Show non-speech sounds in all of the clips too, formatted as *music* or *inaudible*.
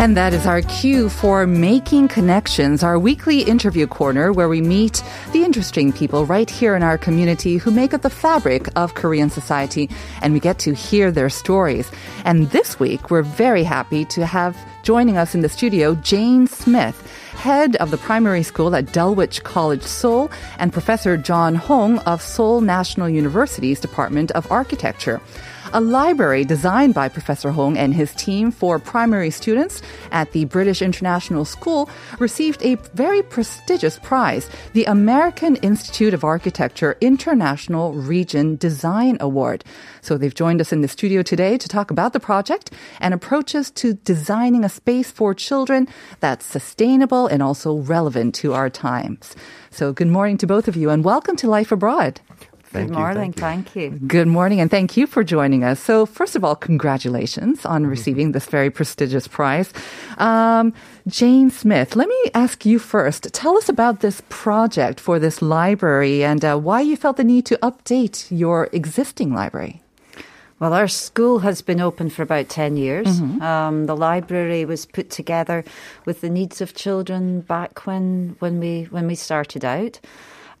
And that is our cue for Making Connections, our weekly interview corner where we meet the interesting people right here in our community who make up the fabric of Korean society and we get to hear their stories. And this week, we're very happy to have joining us in the studio Jane Smith head of the primary school at Dulwich College, Seoul, and Professor John Hong of Seoul National University's Department of Architecture. A library designed by Professor Hong and his team for primary students at the British International School received a very prestigious prize, the American Institute of Architecture International Region Design Award. So they've joined us in the studio today to talk about the project and approaches to designing a space for children that's sustainable and also relevant to our times. So good morning to both of you and welcome to Life Abroad. Good morning. Thank you. Good morning, and thank you for joining us. So, first of all, congratulations on receiving this very prestigious prize. Um, Jane Smith, let me ask you first. Tell us about this project for this library and uh, why you felt the need to update your existing library. Well, our school has been open for about 10 years. Um, the library was put together with the needs of children back when, when, we, when we started out.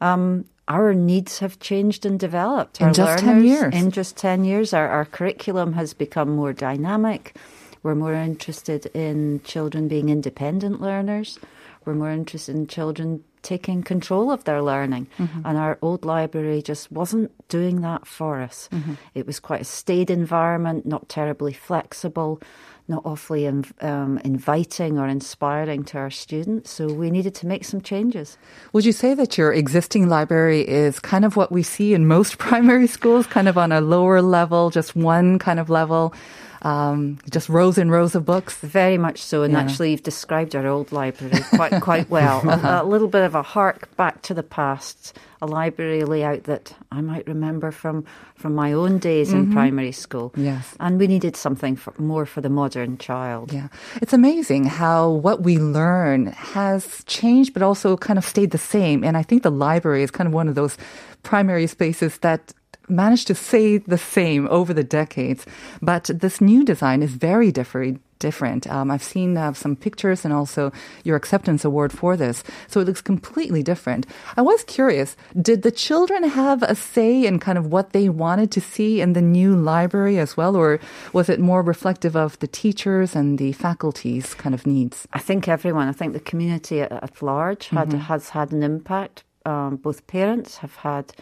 Um, our needs have changed and developed. In Our just 10 years. In just 10 years, our, our curriculum has become more dynamic. We're more interested in children being independent learners. We're more interested in children taking control of their learning. Mm-hmm. And our old library just wasn't doing that for us. Mm-hmm. It was quite a staid environment, not terribly flexible, not awfully um, inviting or inspiring to our students. So we needed to make some changes. Would you say that your existing library is kind of what we see in most *laughs* primary schools, kind of on a lower level, just one kind of level, um, just rows and rows of books? Very much so, and Yeah. actually, you've described our old library quite quite well. a, a *laughs* little bit of a hark back to the past, a library layout that I might remember from from my own days in primary school. Yes. and we needed something for, more for the modern child. Yeah. It's amazing how what we learn has changed, but also kind of stayed the same. And I think the library is kind of one of those primary spaces that managed to stay the same over the decades. But this new design is very different. Different. Um, I've seen uh, some pictures and also your acceptance award for this. So it looks completely different. I was curious, did the children have a say in kind of what they wanted to see in the new library as well? Or was it more reflective of the teachers and the faculty's kind of needs? I think everyone, I think the community at, at large had, has had an impact. Um, both parents have had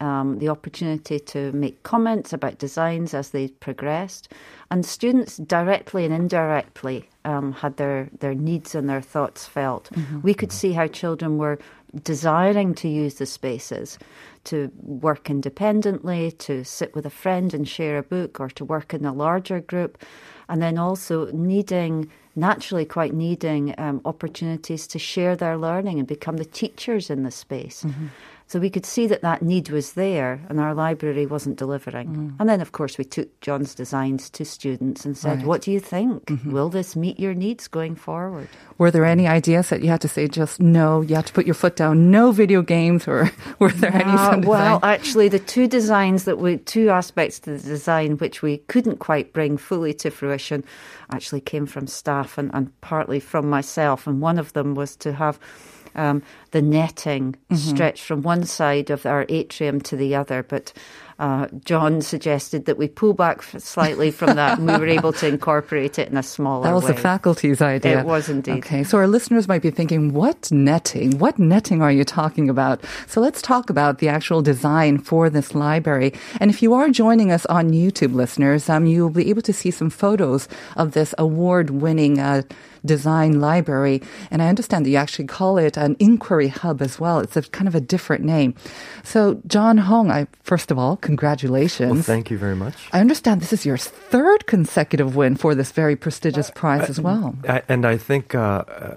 um, the opportunity to make comments about designs as they progressed, and students directly and indirectly um, had their, their needs and their thoughts felt. We could see how children were desiring to use the spaces to work independently, to sit with a friend and share a book, or to work in a larger group, and then also needing, naturally quite needing um, opportunities to share their learning and become the teachers in the space. Mm-hmm. So we could see that that need was there, and our library wasn't delivering. Mm. And then, of course, we took John's designs to students and said, Right. "What do you think? Mm-hmm. Will this meet your needs going forward?" Were there any ideas that you had to say just no, you have to put your foot down, no video games, or *laughs* were there any Well, actually, the two designs that we, two aspects to the design which we couldn't quite bring fully to fruition, actually came from staff and, and partly from myself. And one of them was to have um, the netting Mm-hmm. stretched from one side of our atrium to the other. But uh, John suggested that we pull back slightly from that, and we were able to *laughs* incorporate it in a smaller. Way. That was way. the faculty's idea. It was indeed. Okay, so our listeners might be thinking, what netting? What netting are you talking about? So let's talk about the actual design for this library. And if you are joining us on YouTube, listeners, um, you'll be able to see some photos of this award-winning. Uh, design library. And I understand that you actually call it an inquiry hub as well. It's a kind of a different name. So, John Hong, I, first of all, congratulations. Well, thank you very much. I understand this is your third consecutive win for this very prestigious prize as well. I, and I think, uh, uh,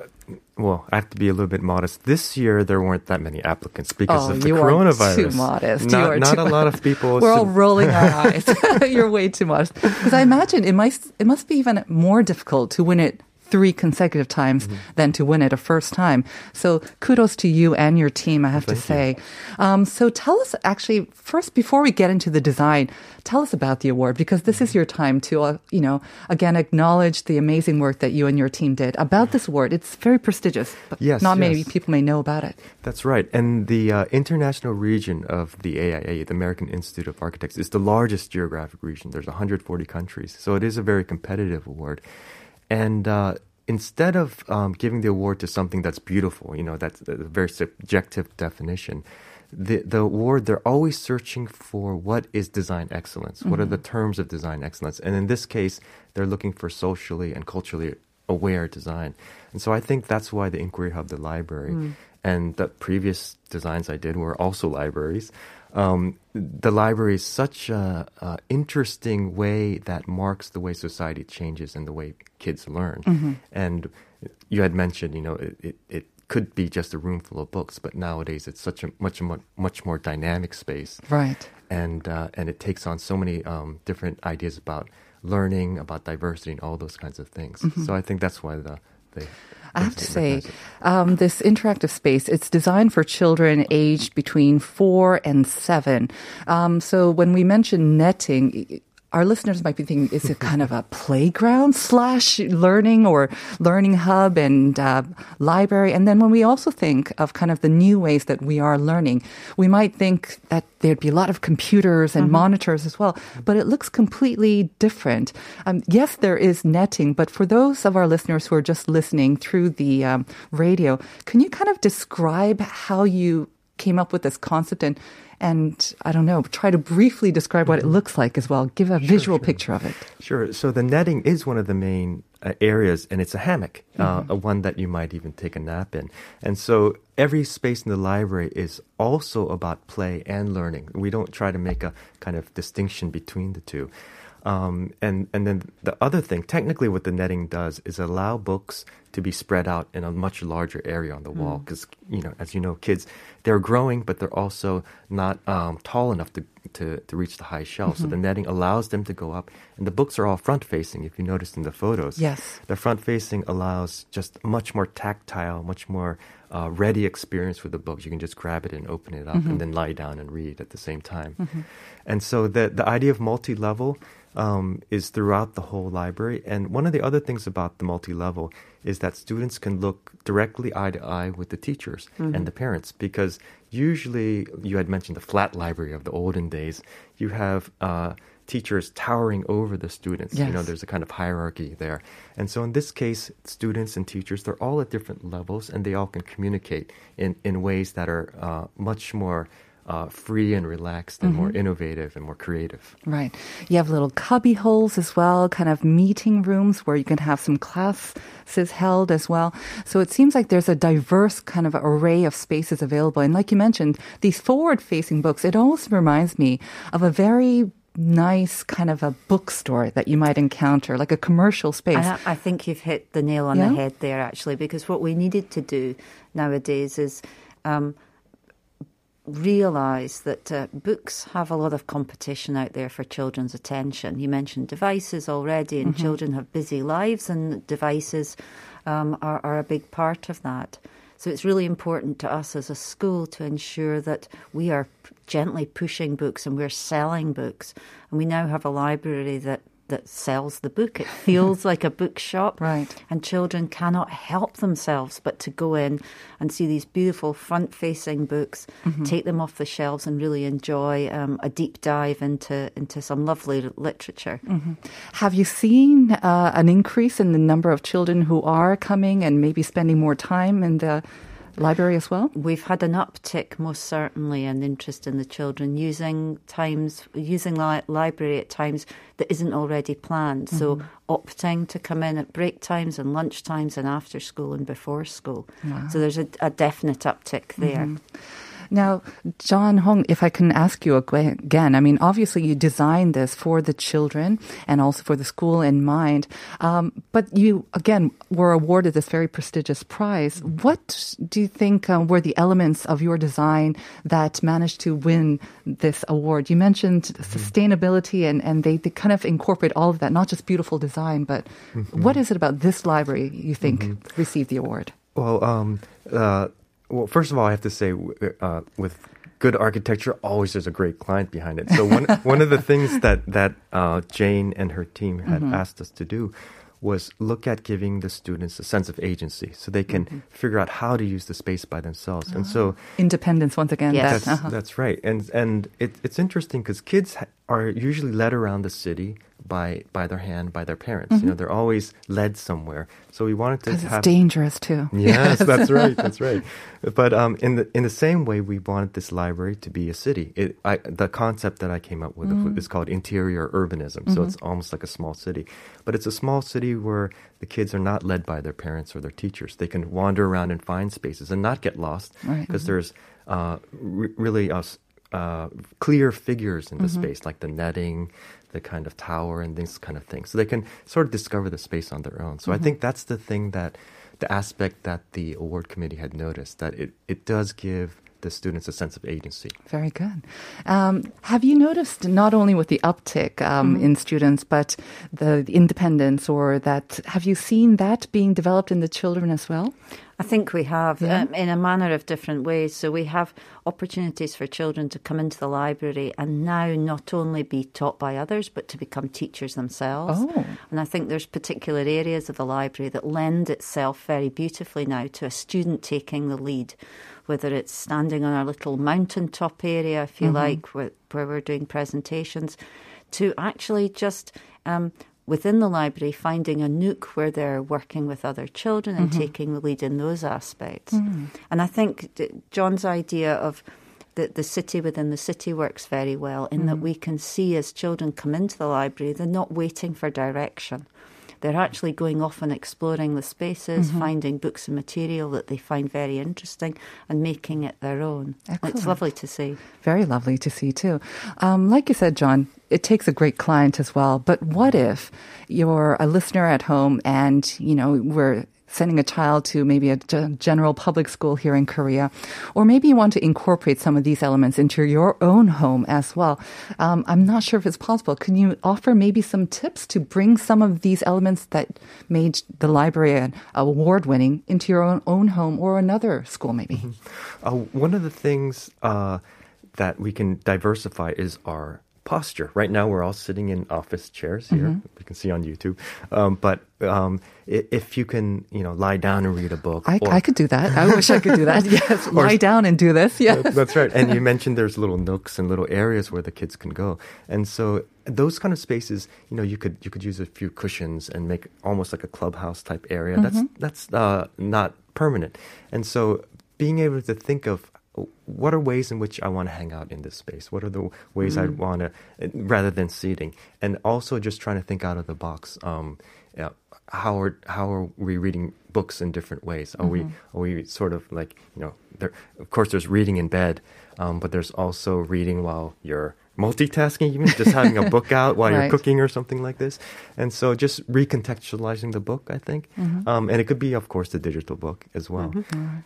well, I have to be a little bit modest. This year, there weren't that many applicants because oh, of the you coronavirus. Are too modest. Not, you are not a lot of people. We're all rolling our *laughs* eyes. *laughs* You're way too modest. Because I imagine it might it must be even more difficult to win it three consecutive times mm-hmm. than to win it a first time. So kudos to you and your team, I have Thank to say. Um, so tell us actually first before we get into the design, tell us about the award because this is your time to, uh, you know, again acknowledge the amazing work that you and your team did about this award. It's very prestigious, but yes, not yes. many people may know about it. That's right. And the uh, international region of the AIA, the American Institute of Architects, is the largest geographic region. There's 140 countries, so it is a very competitive award. And uh, instead of um, giving the award to something that's beautiful, you know, that's a very subjective definition, the, the award, they're always searching for what is design excellence. Mm-hmm. What are the terms of design excellence? And in this case, they're looking for socially and culturally aware design. And so I think that's why the Inquiry Hub, the library, mm. and the previous designs I did were also libraries um, the library is such a, a, interesting way that marks the way society changes and the way kids learn. Mm-hmm. And you had mentioned, you know, it, it, it, could be just a room full of books, but nowadays it's such a much much more dynamic space. Right. And uh, and it takes on so many um, different ideas about learning, about diversity, and all those kinds of things. Mm-hmm. So I think that's why the they I have to say, um, this interactive space, it's designed for children aged between four and seven. Um, so when we mention netting, our listeners might be thinking, is it kind of a playground slash learning or learning hub and uh, library? And then when we also think of kind of the new ways that we are learning, we might think that there'd be a lot of computers and mm-hmm. monitors as well, but it looks completely different. Um, yes, there is netting, but for those of our listeners who are just listening through the um, radio, can you kind of describe how you came up with this concept and and I don't know, try to briefly describe what it looks like as well. Give a sure, visual sure. picture of it. Sure. So the netting is one of the main uh, areas, and it's a hammock, uh, mm-hmm. uh, one that you might even take a nap in. And so every space in the library is also about play and learning. We don't try to make a kind of distinction between the two. Um, and and then the other thing, technically, what the netting does is allow books to be spread out in a much larger area on the mm. wall. Because you know, as you know, kids they're growing, but they're also not um, tall enough to, to to reach the high shelf. Mm-hmm. So the netting allows them to go up, and the books are all front facing. If you noticed in the photos, yes, the front facing allows just much more tactile, much more uh, ready experience with the books. You can just grab it and open it up, mm-hmm. and then lie down and read at the same time. Mm-hmm. And so the the idea of multi level um, is throughout the whole library. And one of the other things about the multi level is that students can look directly eye to eye with the teachers mm-hmm. and the parents because usually you had mentioned the flat library of the olden days. You have uh, teachers towering over the students. Yes. You know, there's a kind of hierarchy there. And so in this case, students and teachers, they're all at different levels and they all can communicate in, in ways that are uh, much more uh, free and relaxed and mm-hmm. more innovative and more creative. Right. You have little cubby holes as well, kind of meeting rooms where you can have some classes held as well. So it seems like there's a diverse kind of array of spaces available. And like you mentioned, these forward facing books, it always reminds me of a very nice kind of a bookstore that you might encounter, like a commercial space. I, I think you've hit the nail on yeah? the head there, actually, because what we needed to do nowadays is um, realize that uh, books have a lot of competition out there for children's attention. You mentioned devices already, and mm-hmm. children have busy lives, and devices um, are, are a big part of that. So it's really important to us as a school to ensure that we are gently pushing books and we're selling books. And we now have a library that that sells the book. It feels *laughs* like a bookshop. Right. And children cannot help themselves but to go in and see these beautiful front facing books, Mm-hmm. take them off the shelves and really enjoy um, a deep dive into, into some lovely literature. Mm-hmm. Have you seen uh, an increase in the number of children who are coming and maybe spending more time in the library as well? We've had an uptick, most certainly, in interest in the children using times, using li- library at times that isn't already planned. So mm-hmm. opting to come in at break times and lunch times and after school and before school. So there's a, a definite uptick there. Mm-hmm. Now, John Hong, if I can ask you again, I mean, obviously you designed this for the children and also for the school in mind, um, but you, again, were awarded this very prestigious prize. What do you think um, were the elements of your design that managed to win this award? You mentioned sustainability and, and they, they kind of incorporate all of that, not just beautiful design, but what is it about this library you think received the award? Well, um, uh, well, first of all, I have to say, uh, with good architecture, always there's a great client behind it. So one *laughs* one of the things that that uh, Jane and her team had asked us to do was look at giving the students a sense of agency, so they can figure out how to use the space by themselves. And so Independence, once again. Yes. that's uh-huh. that's right, and and it, it's interesting because kids ha- are usually led around the city by by their hand by their parents. You know, they're always led somewhere. So we wanted to Because it's dangerous too. *laughs* Yes, *laughs* that's right. That's right. But um, in the in the same way, we wanted this library to be a city. It, I, the concept that I came up with is called interior urbanism. So it's almost like a small city, but it's a small city where the kids are not led by their parents or their teachers. They can wander around and find spaces and not get lost Right. because there's uh, re- really uh, uh, clear figures in the space, like the netting, the kind of tower, and these kind of things. So they can sort of discover the space on their own. So I think that's the thing that, the aspect that the award committee had noticed that it, it does give the students a sense of agency. Very good. Um, have you noticed not only with the uptick um, Mm-hmm. in students, but the independence, or that have you seen that being developed in the children as well? I think we have, Yeah. um, in a manner of different ways. So we have opportunities for children to come into the library and now not only be taught by others, but to become teachers themselves. Oh. And I think there's particular areas of the library that lend itself very beautifully now to a student taking the lead, whether it's standing on our little mountaintop area, if you like, where, where we're doing presentations, to actually just um, within the library finding a nook where they're working with other children and mm-hmm. taking the lead in those aspects. Mm-hmm. And I think John's idea of the, the city within the city works very well in that mm-hmm. we can see as children come into the library, they're not waiting for direction. They're actually going off and exploring the spaces, finding books and material that they find very interesting and making it their own. Excellent. It's lovely to see. Very lovely to see too. Um, like you said, John, it takes a great client as well. But what if you're a listener at home and you know we're sending a child to maybe a general public school here in Korea, or maybe you want to incorporate some of these elements into your own home as well. Um, I'm not sure if it's possible. Can you offer maybe some tips to bring some of these elements that made the library an award winning into your own, own home or another school, maybe? Uh, one of the things uh, that we can diversify is our posture. Right now, we're all sitting in office chairs here. Mm-hmm. You can see on YouTube. Um, but um, if you can, you know, lie down and read a book. I, or- I could do that. I wish I could do that. *laughs* Yes, lie down and do this. Yes. That's right. And you *laughs* mentioned there's little nooks and little areas where the kids can go. And so those kind of spaces, you know, you could you could use a few cushions and make almost like a clubhouse type area. That's that's uh, not permanent. And so being able to think of what are ways in which I want to hang out in this space? What are the ways I want to, rather than seating, and also just trying to think out of the box. Um, how are how are we reading books in different ways? Are we are we sort of like you know? There, of course, there's reading in bed, um, but there's also reading while you're multitasking, even just having a *laughs* book out while Right. you're cooking or something like this. And so, just recontextualizing the book, I think, um, and it could be, of course, the digital book as well.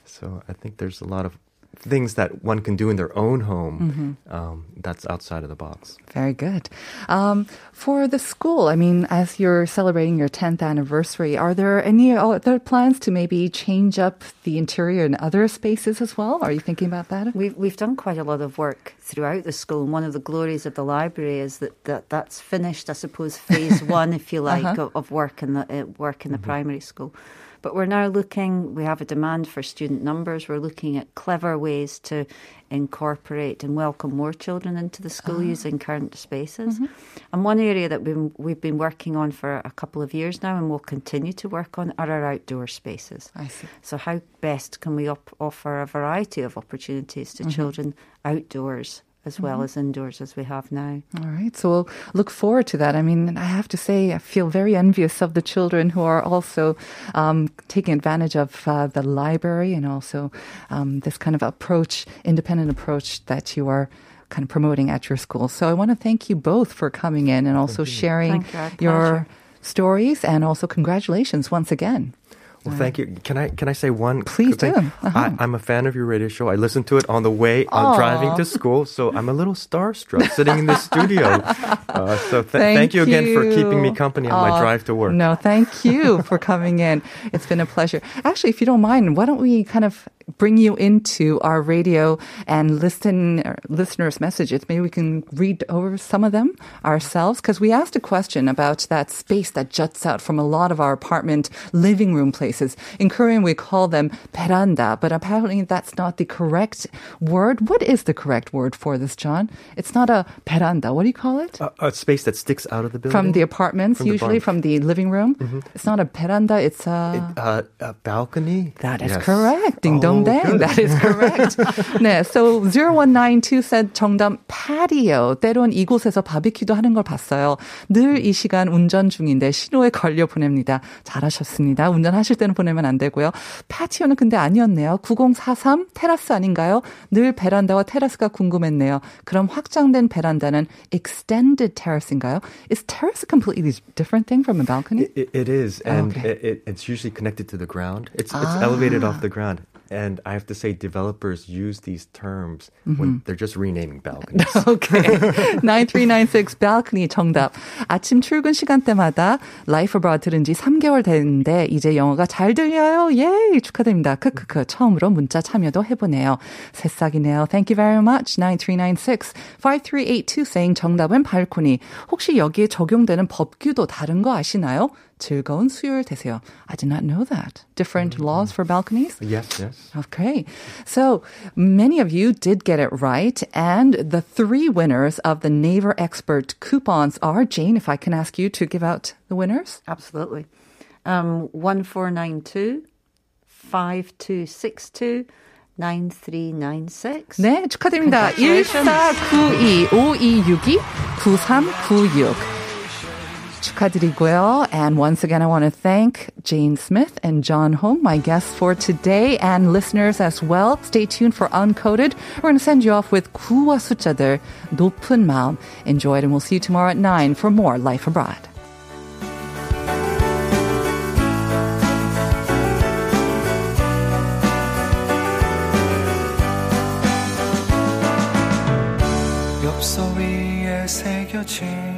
So I think there's a lot of things that one can do in their own home um, that's outside of the box. Very good. Um, for the school, I mean, as you're celebrating your 10th anniversary, are there any other plans to maybe change up the interior in other spaces as well? Are you thinking about that? We've, we've done quite a lot of work throughout the school, and one of the glories of the library is that, that that's finished, I suppose, phase *laughs* one, if you like, of, of work in the uh, work in the primary school. But we're now looking, we have a demand for student numbers. We're looking at clever ways to incorporate and welcome more children into the school ah. using current spaces. Mm-hmm. And one area that we've, we've been working on for a couple of years now and we'll continue to work on are our outdoor spaces. I see. So, how best can we op- offer a variety of opportunities to mm-hmm. children outdoors as well as indoors as we have now? All right. So we'll look forward to that. I mean, I have to say, I feel very envious of the children who are also um, taking advantage of uh, the library and also um, this kind of approach, independent approach that you are kind of promoting at your school. So I want to thank you both for coming in and also sharing you. Your stories and also congratulations once again. Well, thank you. Can I can I say one? Please thing? do. Uh-huh. I, I'm a fan of your radio show. I listen to it on the way on Aw. driving to school, so I'm a little starstruck sitting in this studio. *laughs* Uh, so th- Thank thank, you again for keeping me company on my drive to work. No, thank you for coming in. It's been a pleasure. Actually, if you don't mind, why don't we kind of bring you into our radio and listen uh, listeners' messages? Maybe we can read over some of them ourselves because we asked a question about that space that juts out from a lot of our apartment living room places. In Korean, we call them veranda, but apparently that's not the correct word. What is the correct word for this, John? It's not a veranda. What do you call it? A, a space that sticks out of the building from the apartments, From usually barn. from the living room. It's not a veranda, it's a. uh, a balcony. that is Yes. correct. Ding dong dang. good. That is correct. *laughs* 네. So 0192 said 정답 patio. 때론 이곳에서 바비큐도 하는 걸 봤어요. 늘 이 시간 운전 중인데 신호에 걸려 보냅니다. 잘하셨습니다. 운전하실 때는 보내면 안 되고요. 파티오는 근데 아니었네요. 9043 테라스 아닌가요? 늘 베란다와 테라스가 궁금했네요. 그럼 확장된 베란다는 extended terrace인가요? Is terrace a completely different thing from a balcony? It, it is, and Okay. it, it, it's usually connected to the ground. It's it's elevated Ah. off the ground, And I have to say, developers use these terms Mm-hmm. when they're just renaming balconies. Okay. 9396 balcony 정답. 아침 출근 시간대마다 Life Abroad 들은 지 3개월 됐는데 이제 영어가 잘 들려요. 예, 축하드립니다. 크크크. 처음으로 문자 참여도 해보네요. 새싹이네요. Thank you very much. 9396 5382 saying 정답은 발코니. 혹시 여기에 적용되는 법규도 다른 거 아시나요? 즐거운 수요일 되세요. I did not know that. Different laws for balconies? yes, yes. Okay. So many of you did get it right. And the three winners of the Naver Expert coupons are, Jane, if I can ask you to give out the winners. Absolutely. Um, 1492 5262 9396. 네, 축하드립니다. Congratulations. 1492 5262 9396. 축하드리고요. And once again, I want to thank Jane Smith and John Hong, my guests for today, and listeners as well. Stay tuned for Uncoded. We're going to send you off with 구와 숫자들, 높은 마음. Enjoy it, and we'll see you tomorrow at 9 for more Life Abroad. 엽서 위에 새겨진